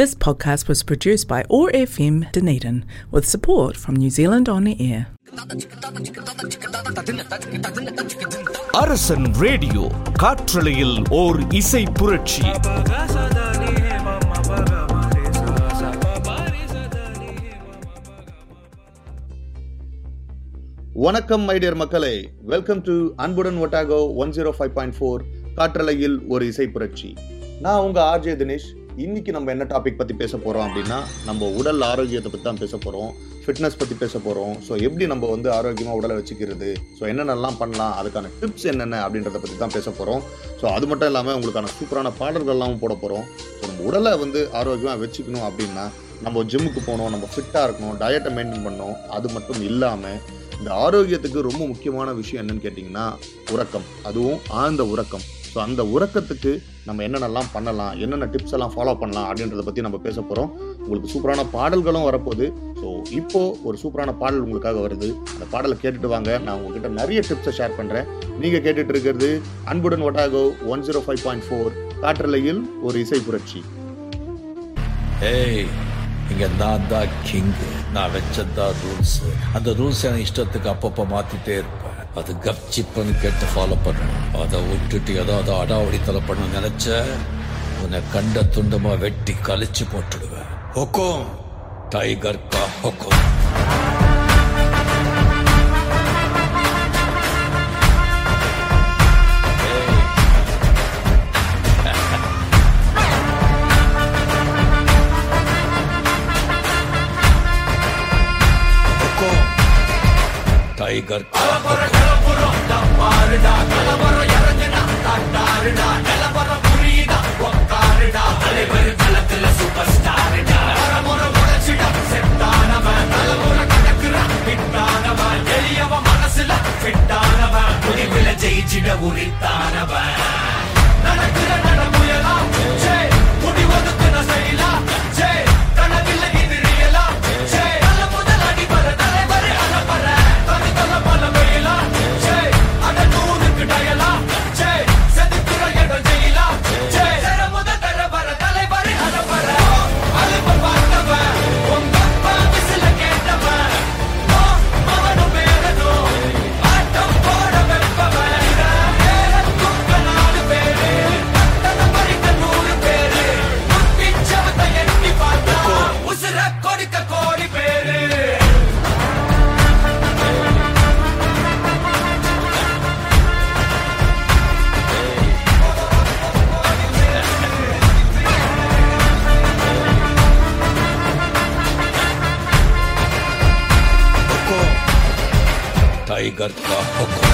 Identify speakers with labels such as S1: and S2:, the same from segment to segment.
S1: This podcast was produced by OAR FM Dunedin with support from New Zealand On Air.
S2: அரசன் radio காற்றலையில் ஓர் இசை புரட்சி
S3: வணக்கம் மைடியர் மக்களே. வெல்கம் டு அன்புடன் Otago one zero five point four காற்றலையில் ஒரு இசை புரட்சி. நான் உங்க ஆர்ஜே தினேஷ். இன்னைக்கு நம்ம என்ன டாபிக் பற்றி பேச போகிறோம் அப்படின்னா நம்ம உடல் ஆரோக்கியத்தை பற்றி தான் பேச போகிறோம் ஃபிட்னஸ் பற்றி பேச போகிறோம் ஸோ எப்படி நம்ம வந்து ஆரோக்கியமாக உடலை வச்சுக்கிறது? ஸோ என்னென்னலாம் பண்ணலாம்? அதுக்கான டிப்ஸ் என்னென்ன அப்படின்றத பற்றி தான் பேச போகிறோம் ஸோ அது மட்டும் இல்லாமல் உங்களுக்கான சூப்பரான பாடல்கள்லாம் போட போகிறோம் ஸோ நம்ம உடலை வந்து ஆரோக்கியமாக வச்சுக்கணும் அப்படின்னா நம்ம ஜிம்முக்கு போகணும் நம்ம ஃபிட்டாக இருக்கணும் டயட்டை மெயின்டைன் பண்ணணும் அது மட்டும் இல்லாமல் இந்த ஆரோக்கியத்துக்கு ரொம்ப முக்கியமான விஷயம் என்னன்னு கேட்டிங்கன்னா உறக்கம். அதுவும் ஆழ்ந்த உறக்கம். ஸோ அந்த உறக்கத்துக்கு நம்ம என்னென்னலாம் பண்ணலாம் என்னென்ன டிப்ஸ் எல்லாம் ஃபாலோ பண்ணலாம் அப்படின்றத பற்றி நம்ம பேச போகிறோம் உங்களுக்கு சூப்பரான பாடல்களும் வரப்போகுது. ஸோ இப்போது ஒரு சூப்பரான பாடல் உங்களுக்காக வருது. அந்த பாடலை கேட்டுட்டு வாங்க. நான் உங்ககிட்ட நிறைய டிப்ஸை ஷேர் பண்ணுறேன் நீங்கள் கேட்டுட்டு இருக்கிறது அன்புடன் Otago one zero five point four காற்றலையில் ஒரு இசை புரட்சி.
S4: ஏய் இங்க நான் தான் கிங் நான் வச்சதான் ரூல்ஸ் அந்த ரூல்ஸ் என் இஷ்டத்துக்கு அப்பப்போ மாற்றிட்டே இருப்பேன். அது கப்சிப்புன்னு கேட்டு ஃபாலோ பண்ணணும் அதை விட்டுட்டு ஏதாவது அடாவடித்தலை பண்ண நினைச்ச உன்னை கண்ட துண்டமா வெட்டி கழிச்சு போட்டுடுவேன். ஹொக்கோம் டைகர் கா ஹொக்கோம்
S5: ஒக்காருடா கலவரம் இறங்குனா தட்டாருடா நிலவரம் புரியுதா ஒக்காருடா தலைவர் களத்துல சூப்பர் ஸ்டாருடா முறை உழைச்சிடா செத்தானவன். தலைமுறை கடக்குறான் பிட்டானவன். எளியவன் மனசுல
S4: பிட்டானவன். முடிவில்
S5: ஜெயிச்சிட உரித்தானவன்.
S4: टाइगर का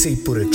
S2: ஓர்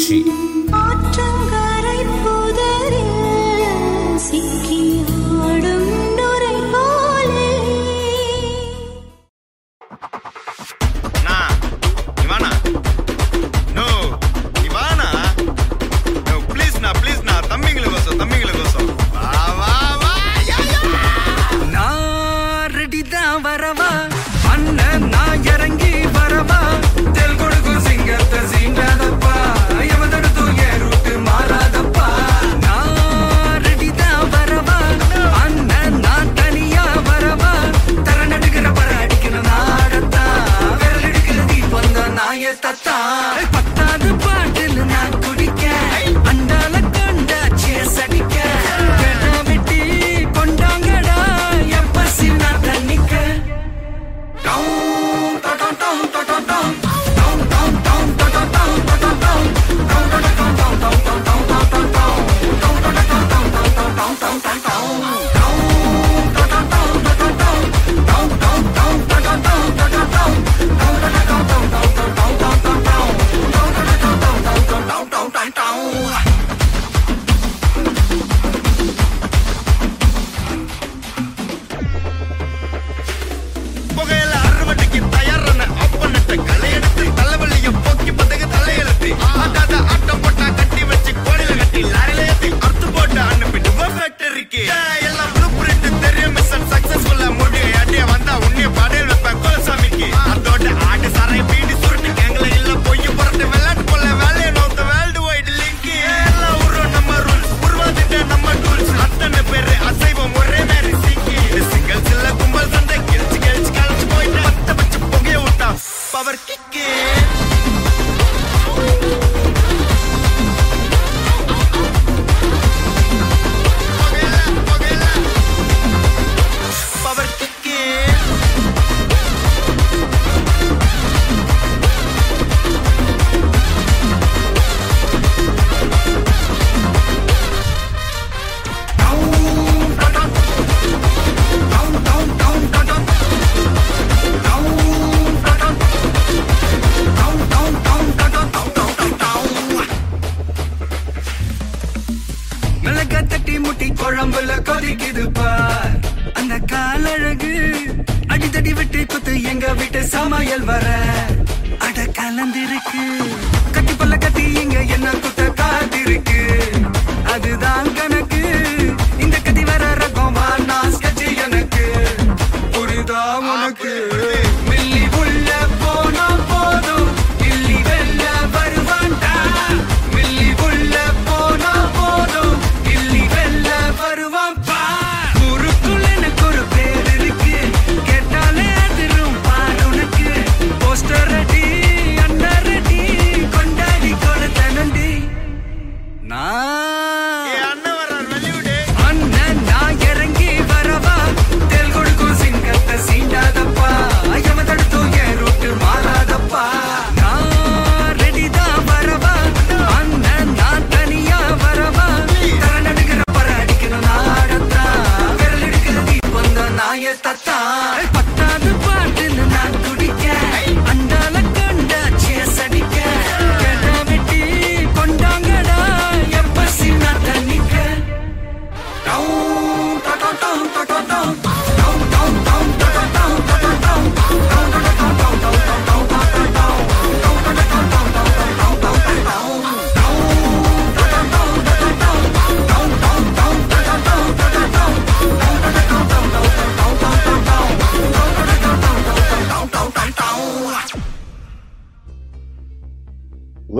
S5: செயல்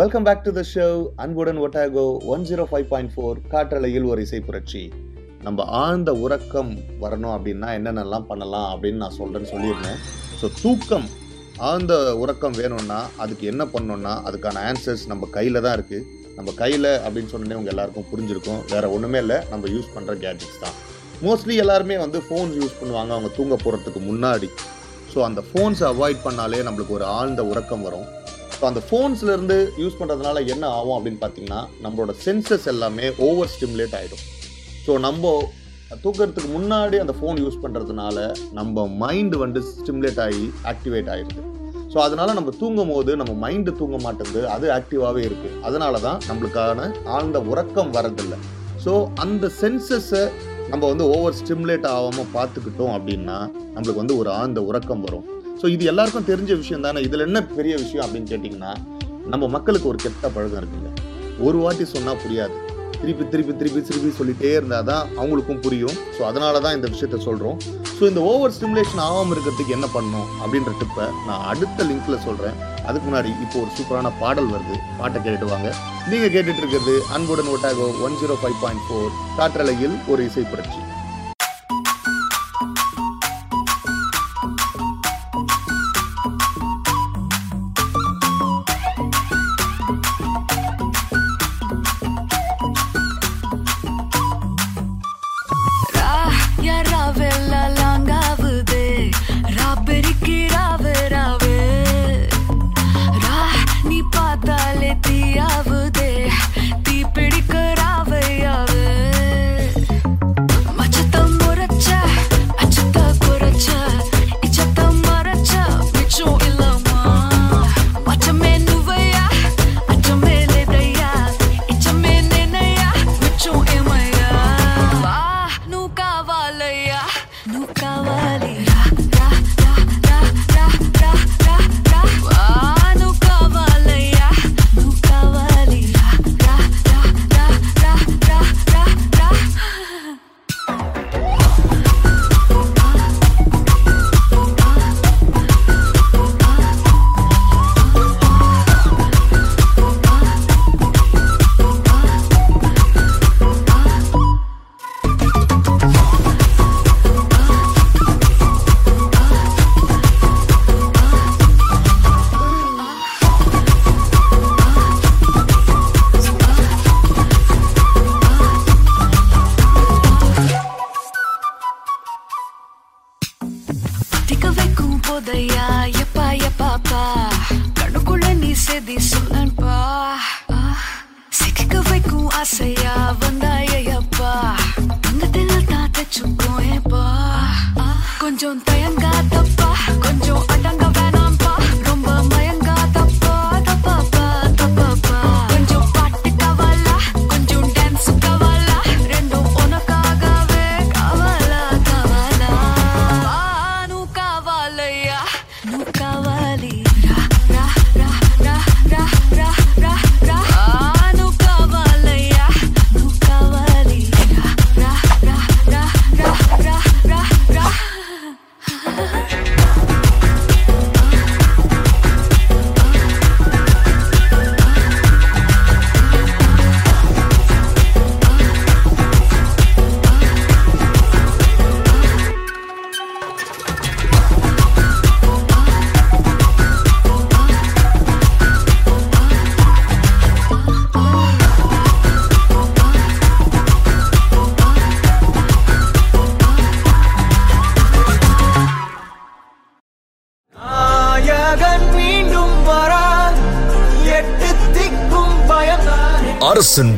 S3: welcome back to the show அன்புடன் Otago one zero five point four காற்றலையில் ஒரு இசை புரட்சி. நம்ம ஆழ்ந்த உறக்கம் வரணும் அப்படின்னா என்னென்னலாம் பண்ணலாம் அப்படின்னு நான் சொல்கிறேன்னு சொல்லியிருந்தேன். ஸோ தூக்கம் ஆழ்ந்த உறக்கம் வேணும்னா அதுக்கு என்ன பண்ணணும்னா அதுக்கான ஆன்சர்ஸ் நம்ம கையில் தான் இருக்குது நம்ம கையில் அப்படின்னு சொன்னோடனே உங்கள் எல்லாருக்கும் புரிஞ்சிருக்கும். வேறு ஒன்றுமே இல்லை நம்ம யூஸ் பண்ணுற கேட்ஜெட்ஸ் தான். மோஸ்ட்லி எல்லாருமே வந்து ஃபோன்ஸ் யூஸ் பண்ணுவாங்க அவங்க தூங்க போகிறதுக்கு முன்னாடி. ஸோ அந்த ஃபோன்ஸை அவாய்ட் பண்ணாலே நம்மளுக்கு ஒரு ஆழ்ந்த உறக்கம் வரும். ஸோ அந்த ஃபோன்ஸ்லேருந்து யூஸ் பண்ணுறதுனால என்ன ஆகும் அப்படின்னு பார்த்தீங்கன்னா நம்மளோட சென்சஸ் எல்லாமே ஓவர் ஸ்டிமுலேட் ஆகிடும் ஸோ நம்ம தூக்கிறதுக்கு முன்னாடி அந்த ஃபோன் யூஸ் பண்ணுறதுனால நம்ம மைண்டு வந்து ஸ்டிமுலேட் ஆகி ஆக்டிவேட் ஆகிடுது ஸோ அதனால் நம்ம தூங்கும் போது நம்ம மைண்டு தூங்க மாட்டேங்குது அது ஆக்டிவாகவே இருக்குது அதனால தான் நம்மளுக்கான ஆழ்ந்த உறக்கம் வரதில்லை ஸோ அந்த சென்சஸை நம்ம வந்து ஓவர் ஸ்டிமுலேட் ஆகாமல் பார்த்துக்கிட்டோம் அப்படின்னா நம்மளுக்கு வந்து ஒரு ஆழ்ந்த உறக்கம் வரும். ஸோ இது எல்லாருக்கும் தெரிஞ்ச விஷயம் தானே? இதில் என்ன பெரிய விஷயம் அப்படின்னு கேட்டிங்கன்னா நம்ம மக்களுக்கு ஒரு கெட்ட பழக்கம் இருக்குங்க. ஒரு வாட்டி சொன்னால் புரியாது. திருப்பி திருப்பி திருப்பி திருப்பி சொல்லிட்டே இருந்தால் தான் அவங்களுக்கும் புரியும். ஸோ அதனால தான் இந்த விஷயத்த சொல்கிறோம் ஸோ இந்த ஓவர் ஸ்டிமுலேஷன் ஆகாமல் இருக்கிறதுக்கு என்ன பண்ணணும் அப்படின்ற டிப்பை நான் அடுத்த லிங்க்கில் சொல்கிறேன் அதுக்கு முன்னாடி இப்போ ஒரு சூப்பரான பாடல் வருது. பாட்டை கேட்டுட்டு வாங்க நீங்கள் கேட்டுட்டு இருக்கிறது அன்புடன் Otago one zero five point four காற்றலையில் ஒரு இசை புரட்சி.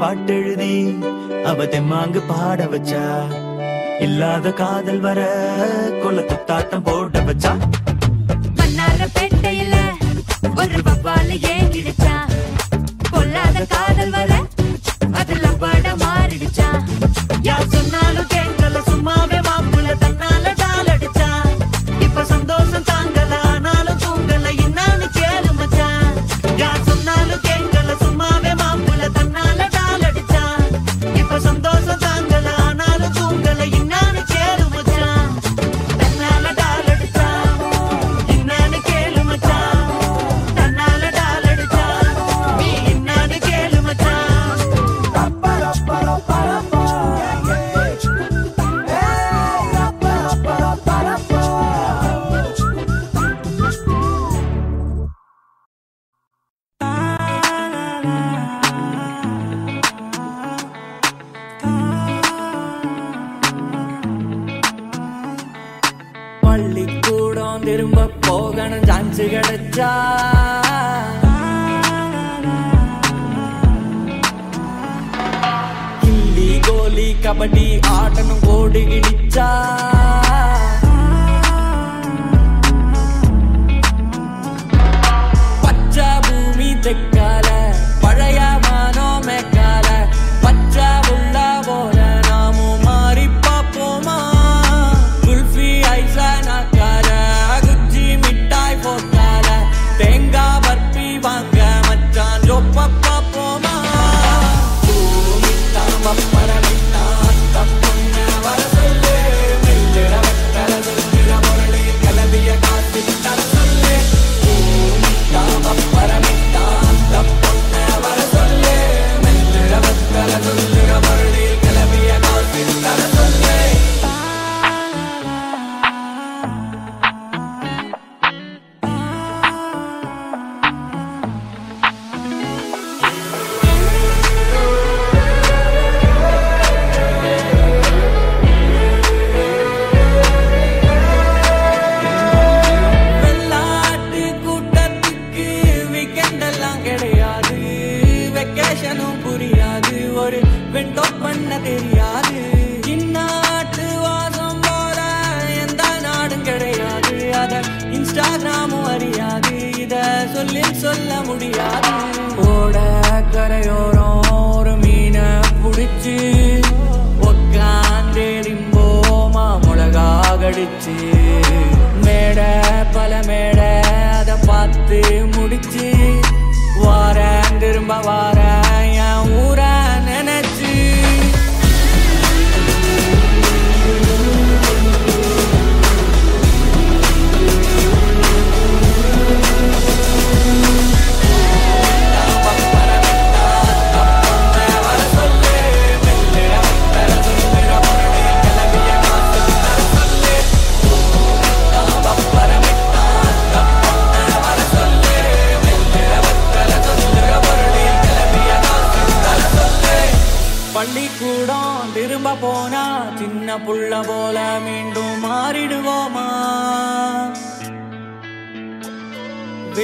S6: பாட்டெழுதி அவ தெம்மாங்கு பாட வச்சா. இல்லாத காதல் வர குளத்து தாட்டம் போட வச்சா.
S7: மன்னார பேட்டையில ஒரு பப்பால ஏங்கிடுச்சா பொல்லாத காதல் வர அதுல பட மாறிடுச்சா.
S6: யார் சொன்னாலும்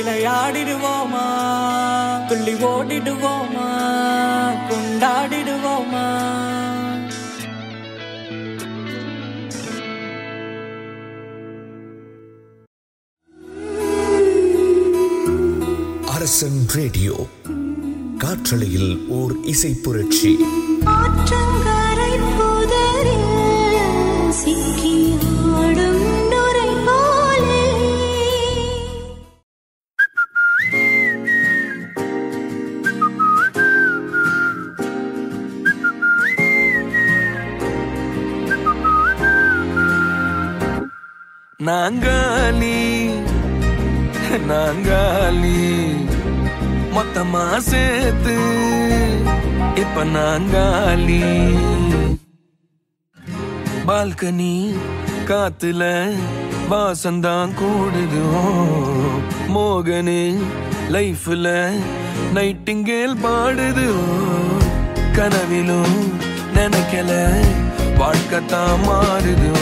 S8: விளையாடிடுவோமா? துள்ளி ஓடிடுவோமா? கொண்டாடிடுவோமா?
S9: அரசன் ரேடியோ காற்றலையில் ஓர் இசை புரட்சி.
S8: நாங்காலி நாங்காலி மொத்தமா சேர்த்து இப்ப நாங்காலி பால்கனி காத்துல வாசந்தான் கூடுதோ மோகனு லைஃப்ல நைட்டிங்கேல் பாடுது கனவிலும் நினைக்கல வாழ்க்கத்தான் மாறுதோ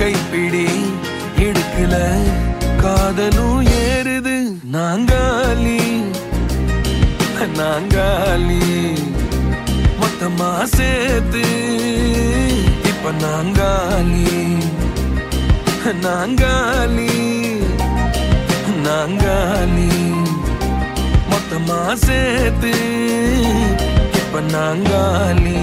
S8: கைப்பிடி இடுக்கல காதலும் ஏறுது. நாங்காலி நாங்காலி மொத்தமா சேர்த்து. இப்ப நாங்காலி நாங்காலி நாங்காலி மொத்தமா சேர்த்து. இப்ப நாங்காலி.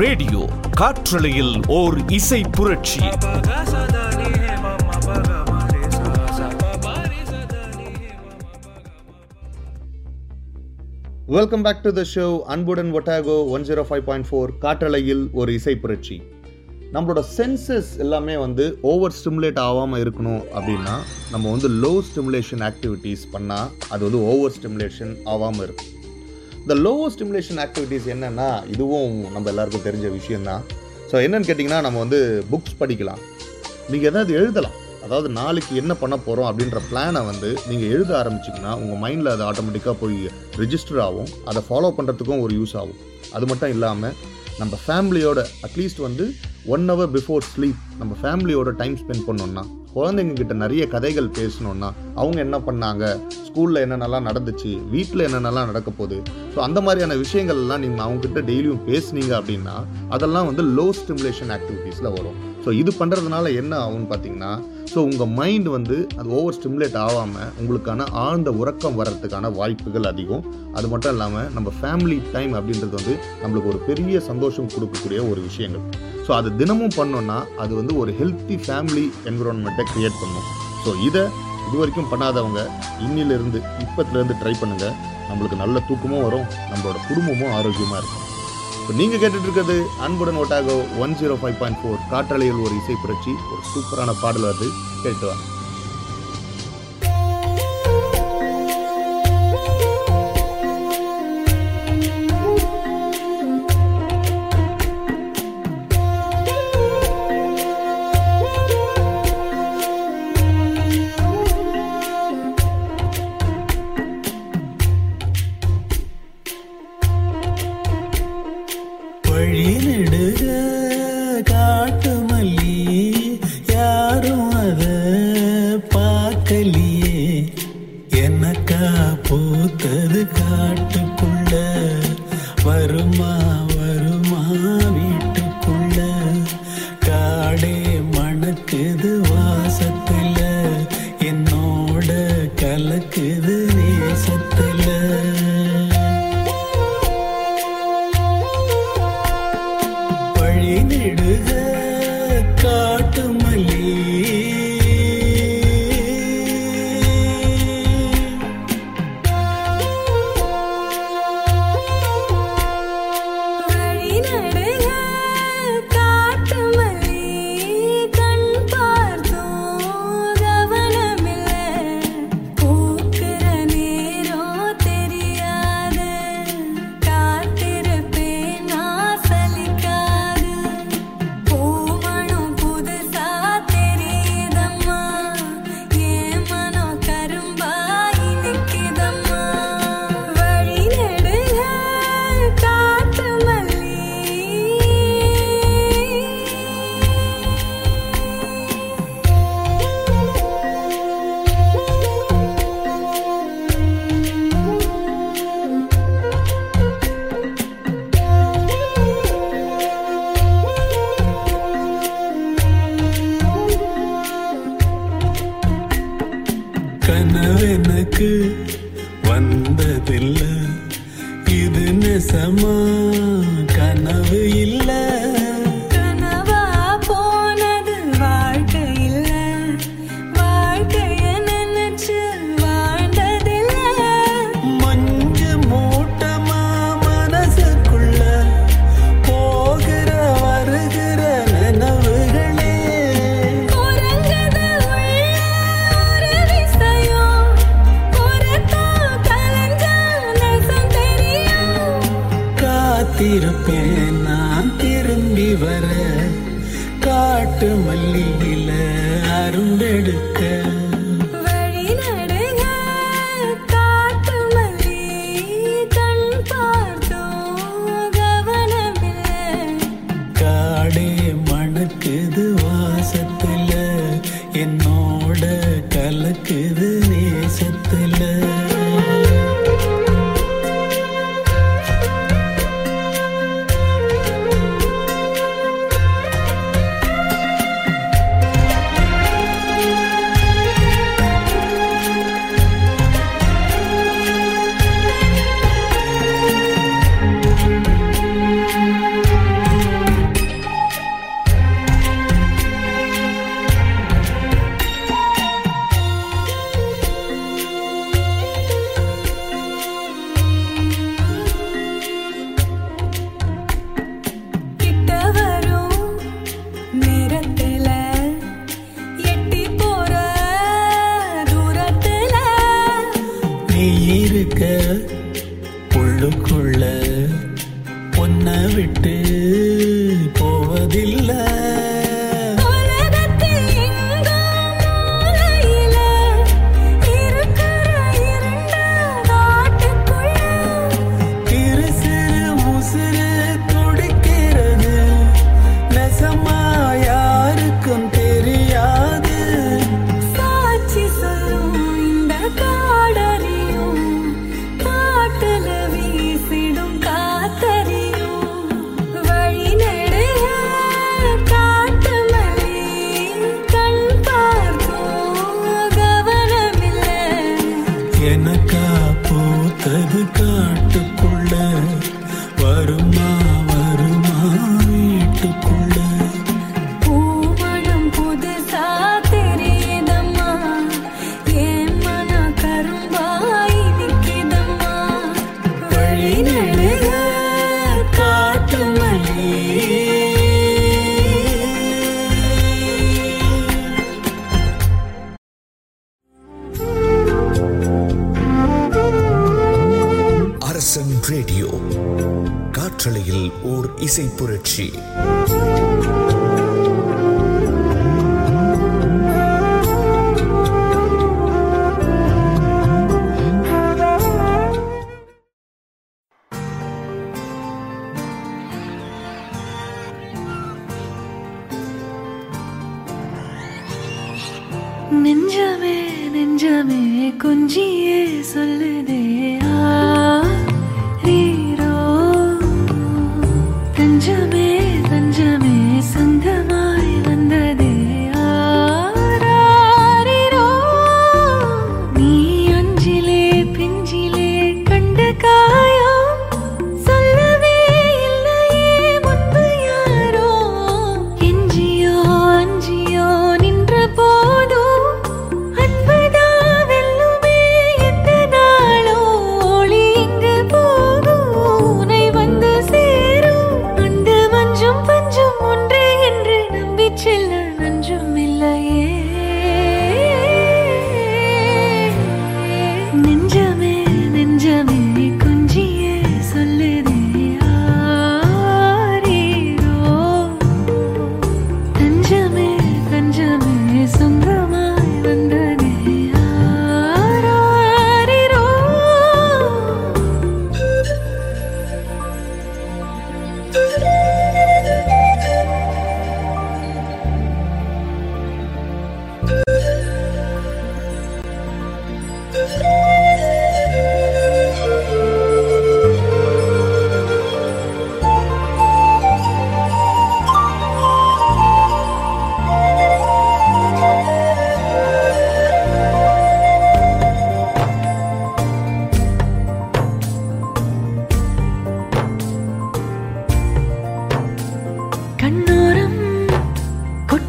S2: ரேடியோ காற்றலையில் ஓர் இசை புரட்சி.
S3: Welcome back to the show அன்புடன் Otago one zero five point four காற்றலையில் ஒரு இசை புரட்சி. நம்மளோட சென்சஸ் எல்லாமே வந்து ஓவர் ஸ்டிமுலேட் ஆகாமல் இருக்கணும் அப்படின்னா நம்ம வந்து லோ ஸ்டிமுலேஷன் ஆக்டிவிட்டீஸ் பண்ணால் அது வந்து ஓவர் ஸ்டிமுலேஷன் ஆகாமல் இருக்கும். இந்த லோ ஸ்டிமுலேஷன் ஆக்டிவிட்டீஸ் என்னென்னா இதுவும் நம்ம எல்லாருக்கும் தெரிஞ்ச விஷயந்தான் ஸோ என்னென்னு கேட்டிங்கன்னா நம்ம வந்து புக்ஸ் படிக்கலாம். நீங்கள் எதாவது எழுதலாம். அதாவது நாளைக்கு என்ன பண்ண போகிறோம் அப்படின்ற பிளானை வந்து நீங்கள் எழுத ஆரம்பிச்சிங்கன்னா உங்கள் மைண்டில் அது ஆட்டோமேட்டிக்காக போய் ரிஜிஸ்டர் ஆகும். அதை ஃபாலோ பண்ணுறதுக்கும் ஒரு யூஸ் ஆகும். அது மட்டும் இல்லாமல் நம்ம ஃபேமிலியோட அட்லீஸ்ட் வந்து ஒன் ஹவர் பிஃபோர் ஸ்லீப் நம்ம ஃபேமிலியோட டைம் ஸ்பெண்ட் பண்ணோம்னா குழந்தைங்க கிட்ட நிறைய கதைகள் பேசணும்னா அவங்க என்ன பண்ணாங்க? ஸ்கூலில் என்னென்னலாம் நடந்துச்சு? வீட்டில் என்னென்னலாம் நடக்க போகுது? ஸோ அந்த மாதிரியான விஷயங்கள்லாம் நீங்கள் அவங்ககிட்ட டெய்லியும் பேசுனீங்க அப்படின்னா அதெல்லாம் வந்து லோ ஸ்டிமுலேஷன் ஆக்டிவிட்டீஸில் வரும். ஸோ இது பண்ணுறதுனால என்ன ஆகும்னு பார்த்தீங்கன்னா ஸோ உங்கள் மைண்ட் வந்து அது ஓவர் ஸ்டிமுலேட் ஆகாமல் உங்களுக்கான ஆழ்ந்த உறக்கம் வர்றதுக்கான வாய்ப்புகள் அதிகம். அது மட்டும் இல்லாமல் நம்ம ஃபேமிலி டைம் அப்படின்றது வந்து நம்மளுக்கு ஒரு பெரிய சந்தோஷம் கொடுக்கக்கூடிய ஒரு விஷயங்கள். ஸோ அது தினமும் பண்ணோன்னா அது வந்து ஒரு ஹெல்த்தி ஃபேமிலி என்விரான்மெண்ட்டை க்ரியேட் பண்ணும். ஸோ இதை இது வரைக்கும் பண்ணாதவங்க இன்னிலிருந்து இப்பத்துலேருந்து ட்ரை பண்ணுங்கள் நம்மளுக்கு நல்ல தூக்கமும் வரும் நம்மளோட குடும்பமும் ஆரோக்கியமாக இருக்கும். இப்போ நீங்கள் கேட்டுட்டு இருக்கிறது அன்புடன் Otago one zero five point four. காற்றலையில் ஒரு இசை புரட்சி ஒரு சூப்பரான பாடல் அது. கேட்டு வாங்க.
S10: எனக்கு
S9: வந்ததில்லை. இது நெசமா
S11: நெஞ்சமே நெஞ்சமே கொஞ்சியே சொல்லுதே. ஆ.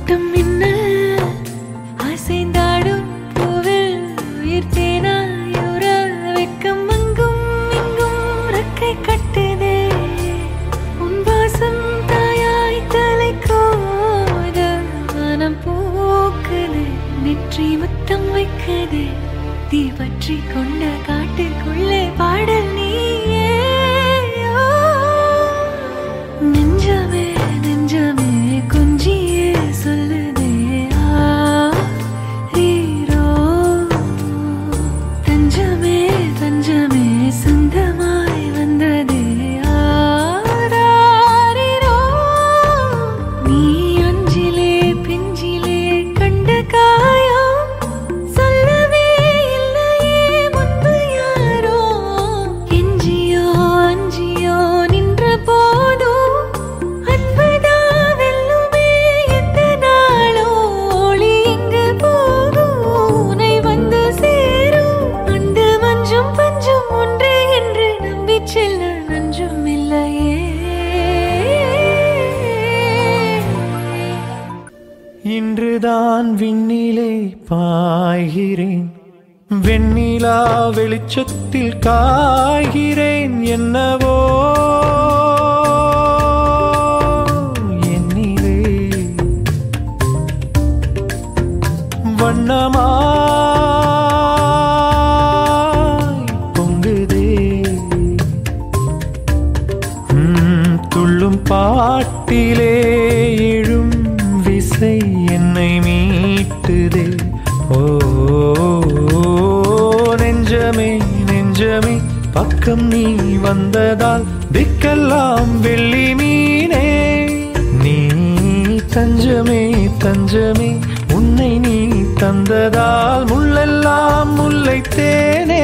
S11: ஆட்டம் மின்னல் அசைந்தாடும்
S12: பூவில் உயிர் தேனாயுற.
S13: வெக்கம் அங்கும் இங்கும் ரக்கை கட்டுதே. உன் வாசம் தாயாய் தலை கோத. போக்குது நெற்றி முத்தம் வைக்குது. தீ பற்றி கொண்ட உன்னை மீட்டுதே. ஓ நெஞ்சமே நெஞ்சமே பக்கம் நீ வந்ததால் திக்கெல்லாம் வெள்ளி மீனே. நீ தஞ்சமே தஞ்சமே உன்னை நீ தந்ததால் முள்ளெல்லாம்
S9: முல்லைத்தேனே.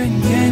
S9: open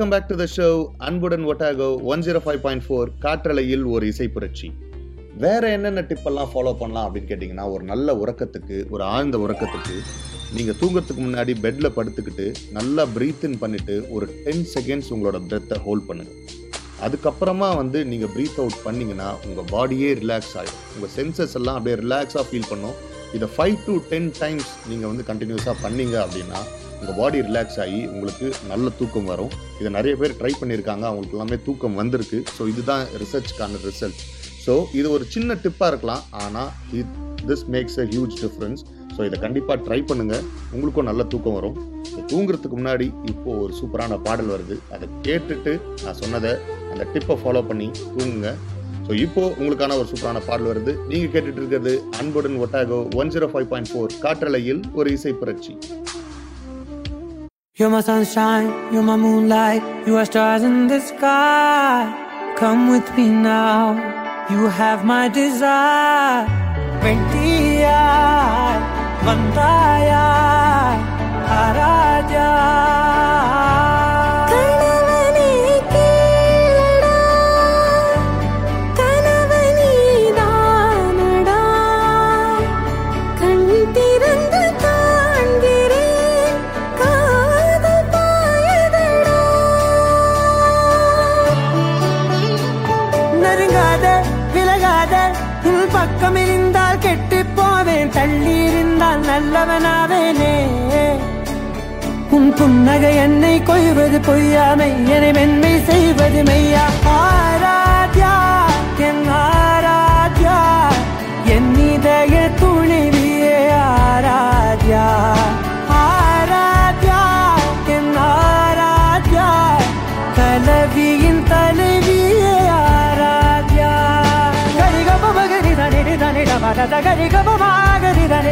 S3: welcome back to the show அன்புடன் Otago one zero five point four காற்றலையில் ஒரு இசை புரட்சி. வேற என்னென்ன டிப்பெல்லாம் ஃபாலோ பண்ணலாம் அப்படின்னு கேட்டிங்கன்னா ஒரு நல்ல உறக்கத்துக்கு ஒரு ஆழ்ந்த உறக்கத்துக்கு நீங்கள் தூங்குறதுக்கு முன்னாடி பெட்டில் படுத்துக்கிட்டு நல்லா ப்ரீத் இன் பண்ணிவிட்டு ஒரு டென் செகண்ட்ஸ் உங்களோட பிரெத்தை ஹோல்ட் பண்ணுங்கள் அதுக்கப்புறமா வந்து நீங்கள் ப்ரீத் அவுட் பண்ணிங்கன்னா உங்கள் பாடியே ரிலாக்ஸ் ஆகிடும் உங்கள் சென்சஸ் எல்லாம் அப்படியே ரிலாக்ஸாக ஃபீல் பண்ணும். இதை ஃபைவ் டு டென் டைம்ஸ் நீங்கள் வந்து கண்டினியூஸாக பண்ணீங்க அப்படின்னா உங்கள் பாடி ரிலாக்ஸ் ஆகி உங்களுக்கு நல்ல தூக்கம் வரும். இதை நிறைய பேர் ட்ரை பண்ணியிருக்காங்க. அவங்களுக்கு எல்லாமே தூக்கம் வந்திருக்கு. ஸோ இதுதான் ரிசர்ச்க்கான ரிசல்ட் ஸோ இது ஒரு சின்ன டிப்பாக இருக்கலாம். ஆனால் it this makes a huge difference so இதை கண்டிப்பாக ட்ரை பண்ணுங்கள் உங்களுக்கும் நல்ல தூக்கம் வரும். ஸோ தூங்குறதுக்கு முன்னாடி இப்போது ஒரு சூப்பரான பாடல் வருது. அதை கேட்டுட்டு நான் சொன்னதை அந்த டிப்பை ஃபாலோ பண்ணி தூங்குங்க. ஸோ இப்போ உங்களுக்கான ஒரு சூப்பரான பாடல் வருது. நீங்கள் கேட்டுட்டு இருக்கிறது அன்புடன் Otago one zero five point four காற்றலையில் ஒரு இசை புரட்சி.
S14: You're my sunshine, you're my moonlight, you are stars in the sky. Come with me now, you have my desire. Ventia, Vandaya, Araja. உன் புன்னகை என்னை கொய்வது பொய்யாமை என்னை மென்மை செய்வது மெய்யா? ஆராத்யா என் ஆராத்யா என் இதய துணிவியே ஆராத்யா? ஆராத்யா என் ஆராத்யா கலவியின் தலைவியே ஆராத்யா? கரிகப மகரி தனிரி தனிட மகத கரிகப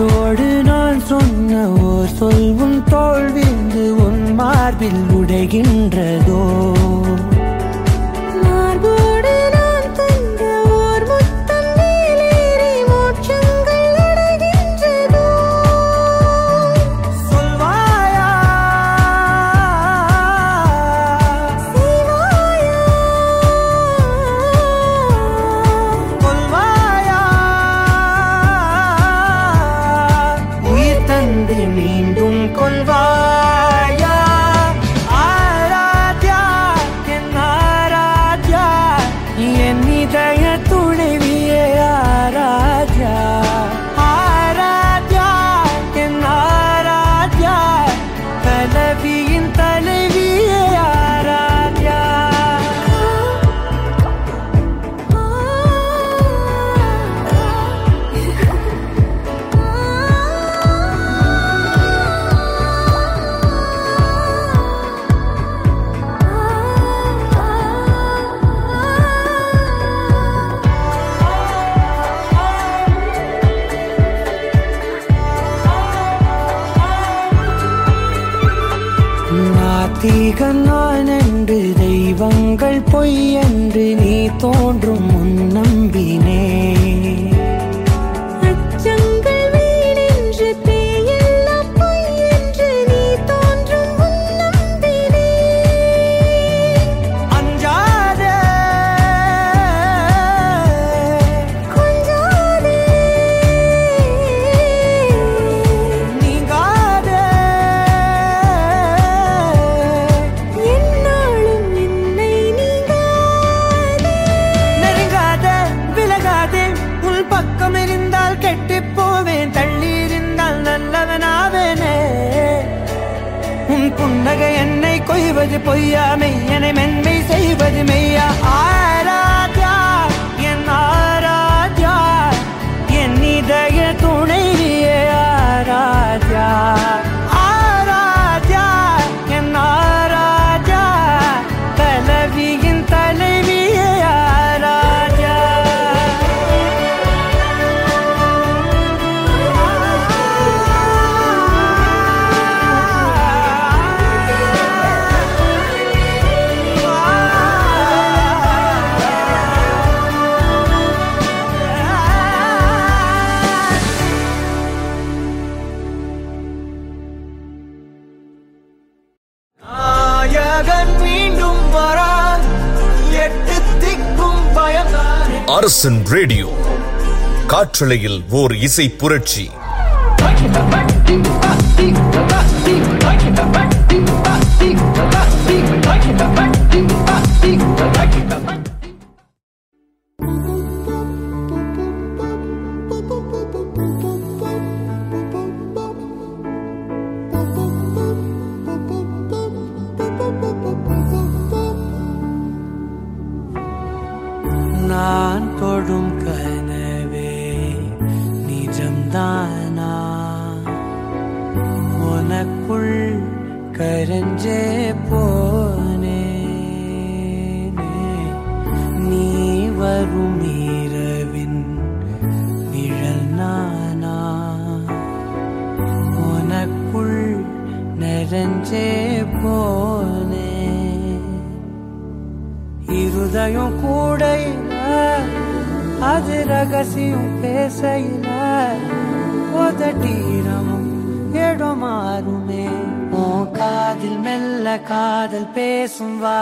S14: காதோடு நான் சொன்ன ஓர் சொல் உன் தோல் உன் மார்பில் உடைகின்றதோ?
S2: அரசன் ரேடியோ காற்றலையில் ஓர் இசை புரட்சி
S14: Like it, நீயும் கூடையில அது ரகசியம் பேசையில உதட்டீரமும் இடம் மாறுமே உன் காதில் மெல்ல காதல் பேசும் வா.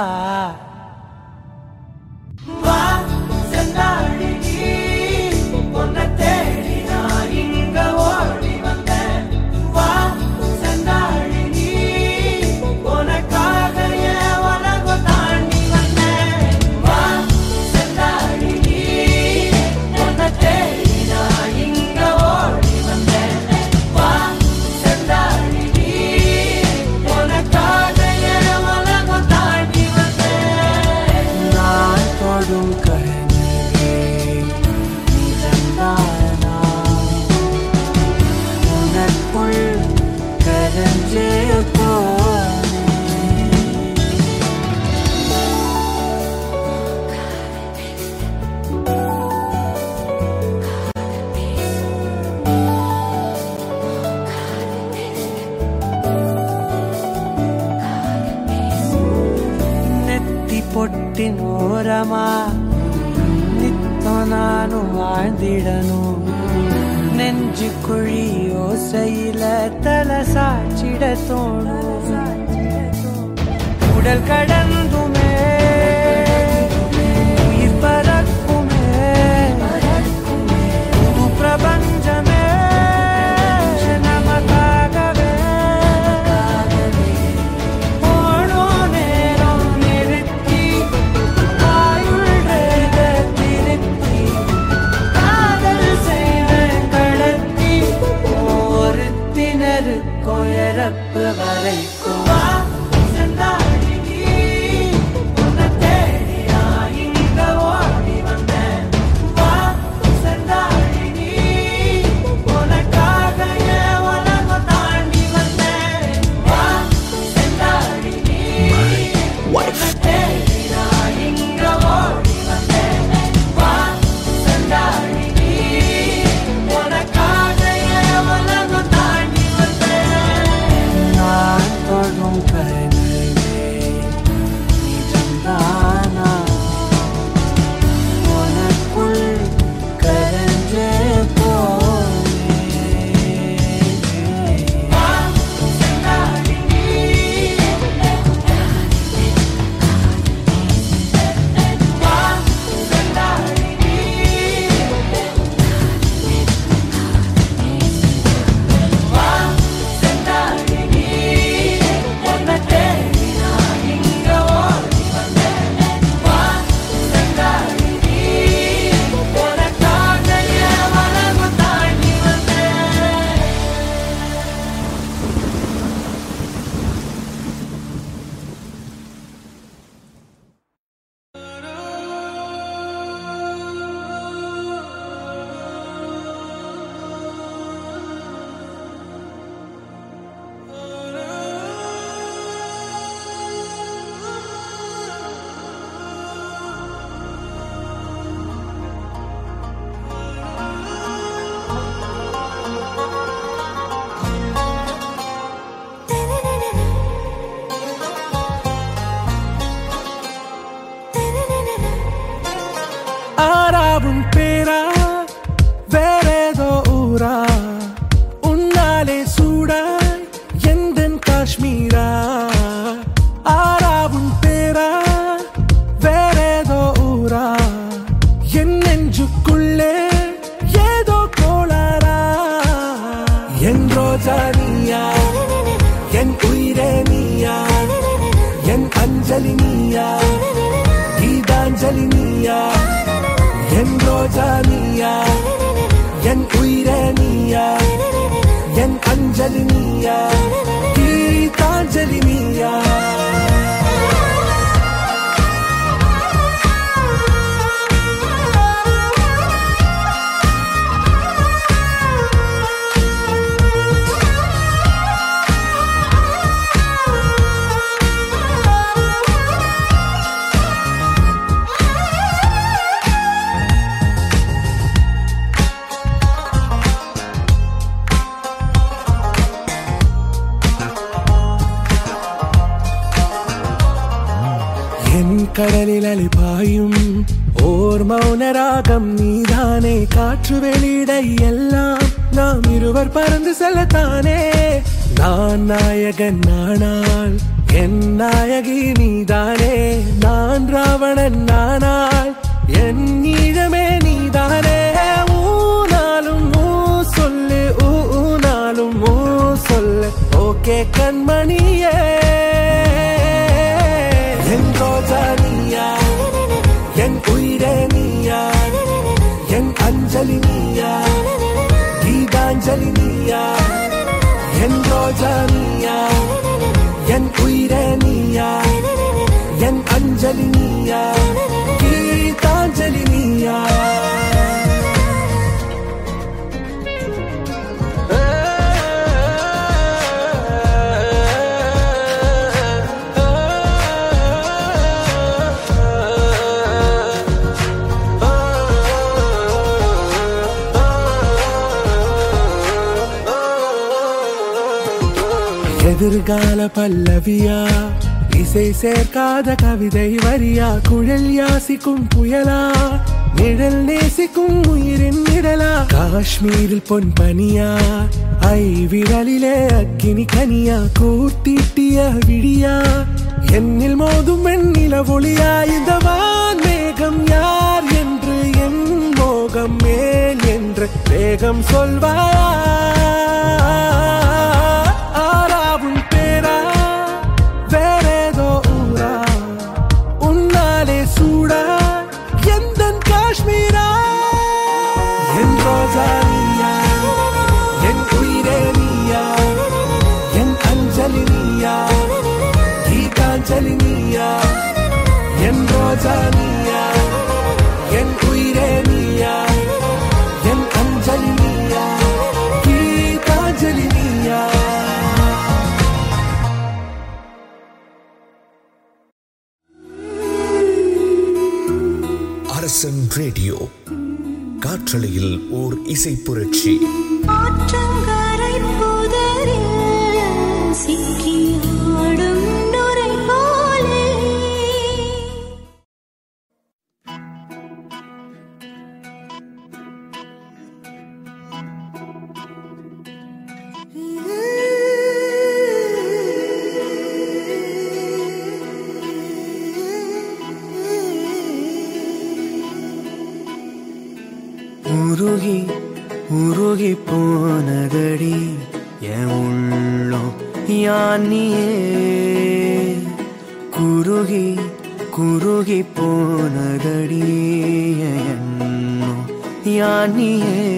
S10: time. മകനാണ கீதாஞ்சலி நீயா? எதிர்கால பல்லவியா? இசை சேர்க்காத கவிதை வரியா? குழல் யாசிக்கும் புயலா? நிழல் நேசிக்கும் உயிரின் நிழலா? காஷ்மீரில் பொன் பனியா? ஐ விரலிலே அக்கினி கனியா? கூர்த்தீட்டிய விழியா? என்னில் மோதும் வெண்ணில ஒளியா? இந்த வான் மேகம் யார் என்று என் மோகம் மேல் என்று வேகம் சொல்வாயா? என் ரோஜா நீயா என் உயிரே நீயா? என் அஞ்சலி நீயா? கீதாஞ்சலி நீயா? என் ரோஜா நீயா? என் உயிரே நீயா? என் அஞ்சலி நீயா? கீதாஞ்சலி நீயா?
S2: அரசன் ரேடியோ காற்றலையில் ஓர் இசை புரட்சி.
S14: போகி போனதடி என் உள்ளம் யானியே குருகி குருகி போனதடி என் யானியே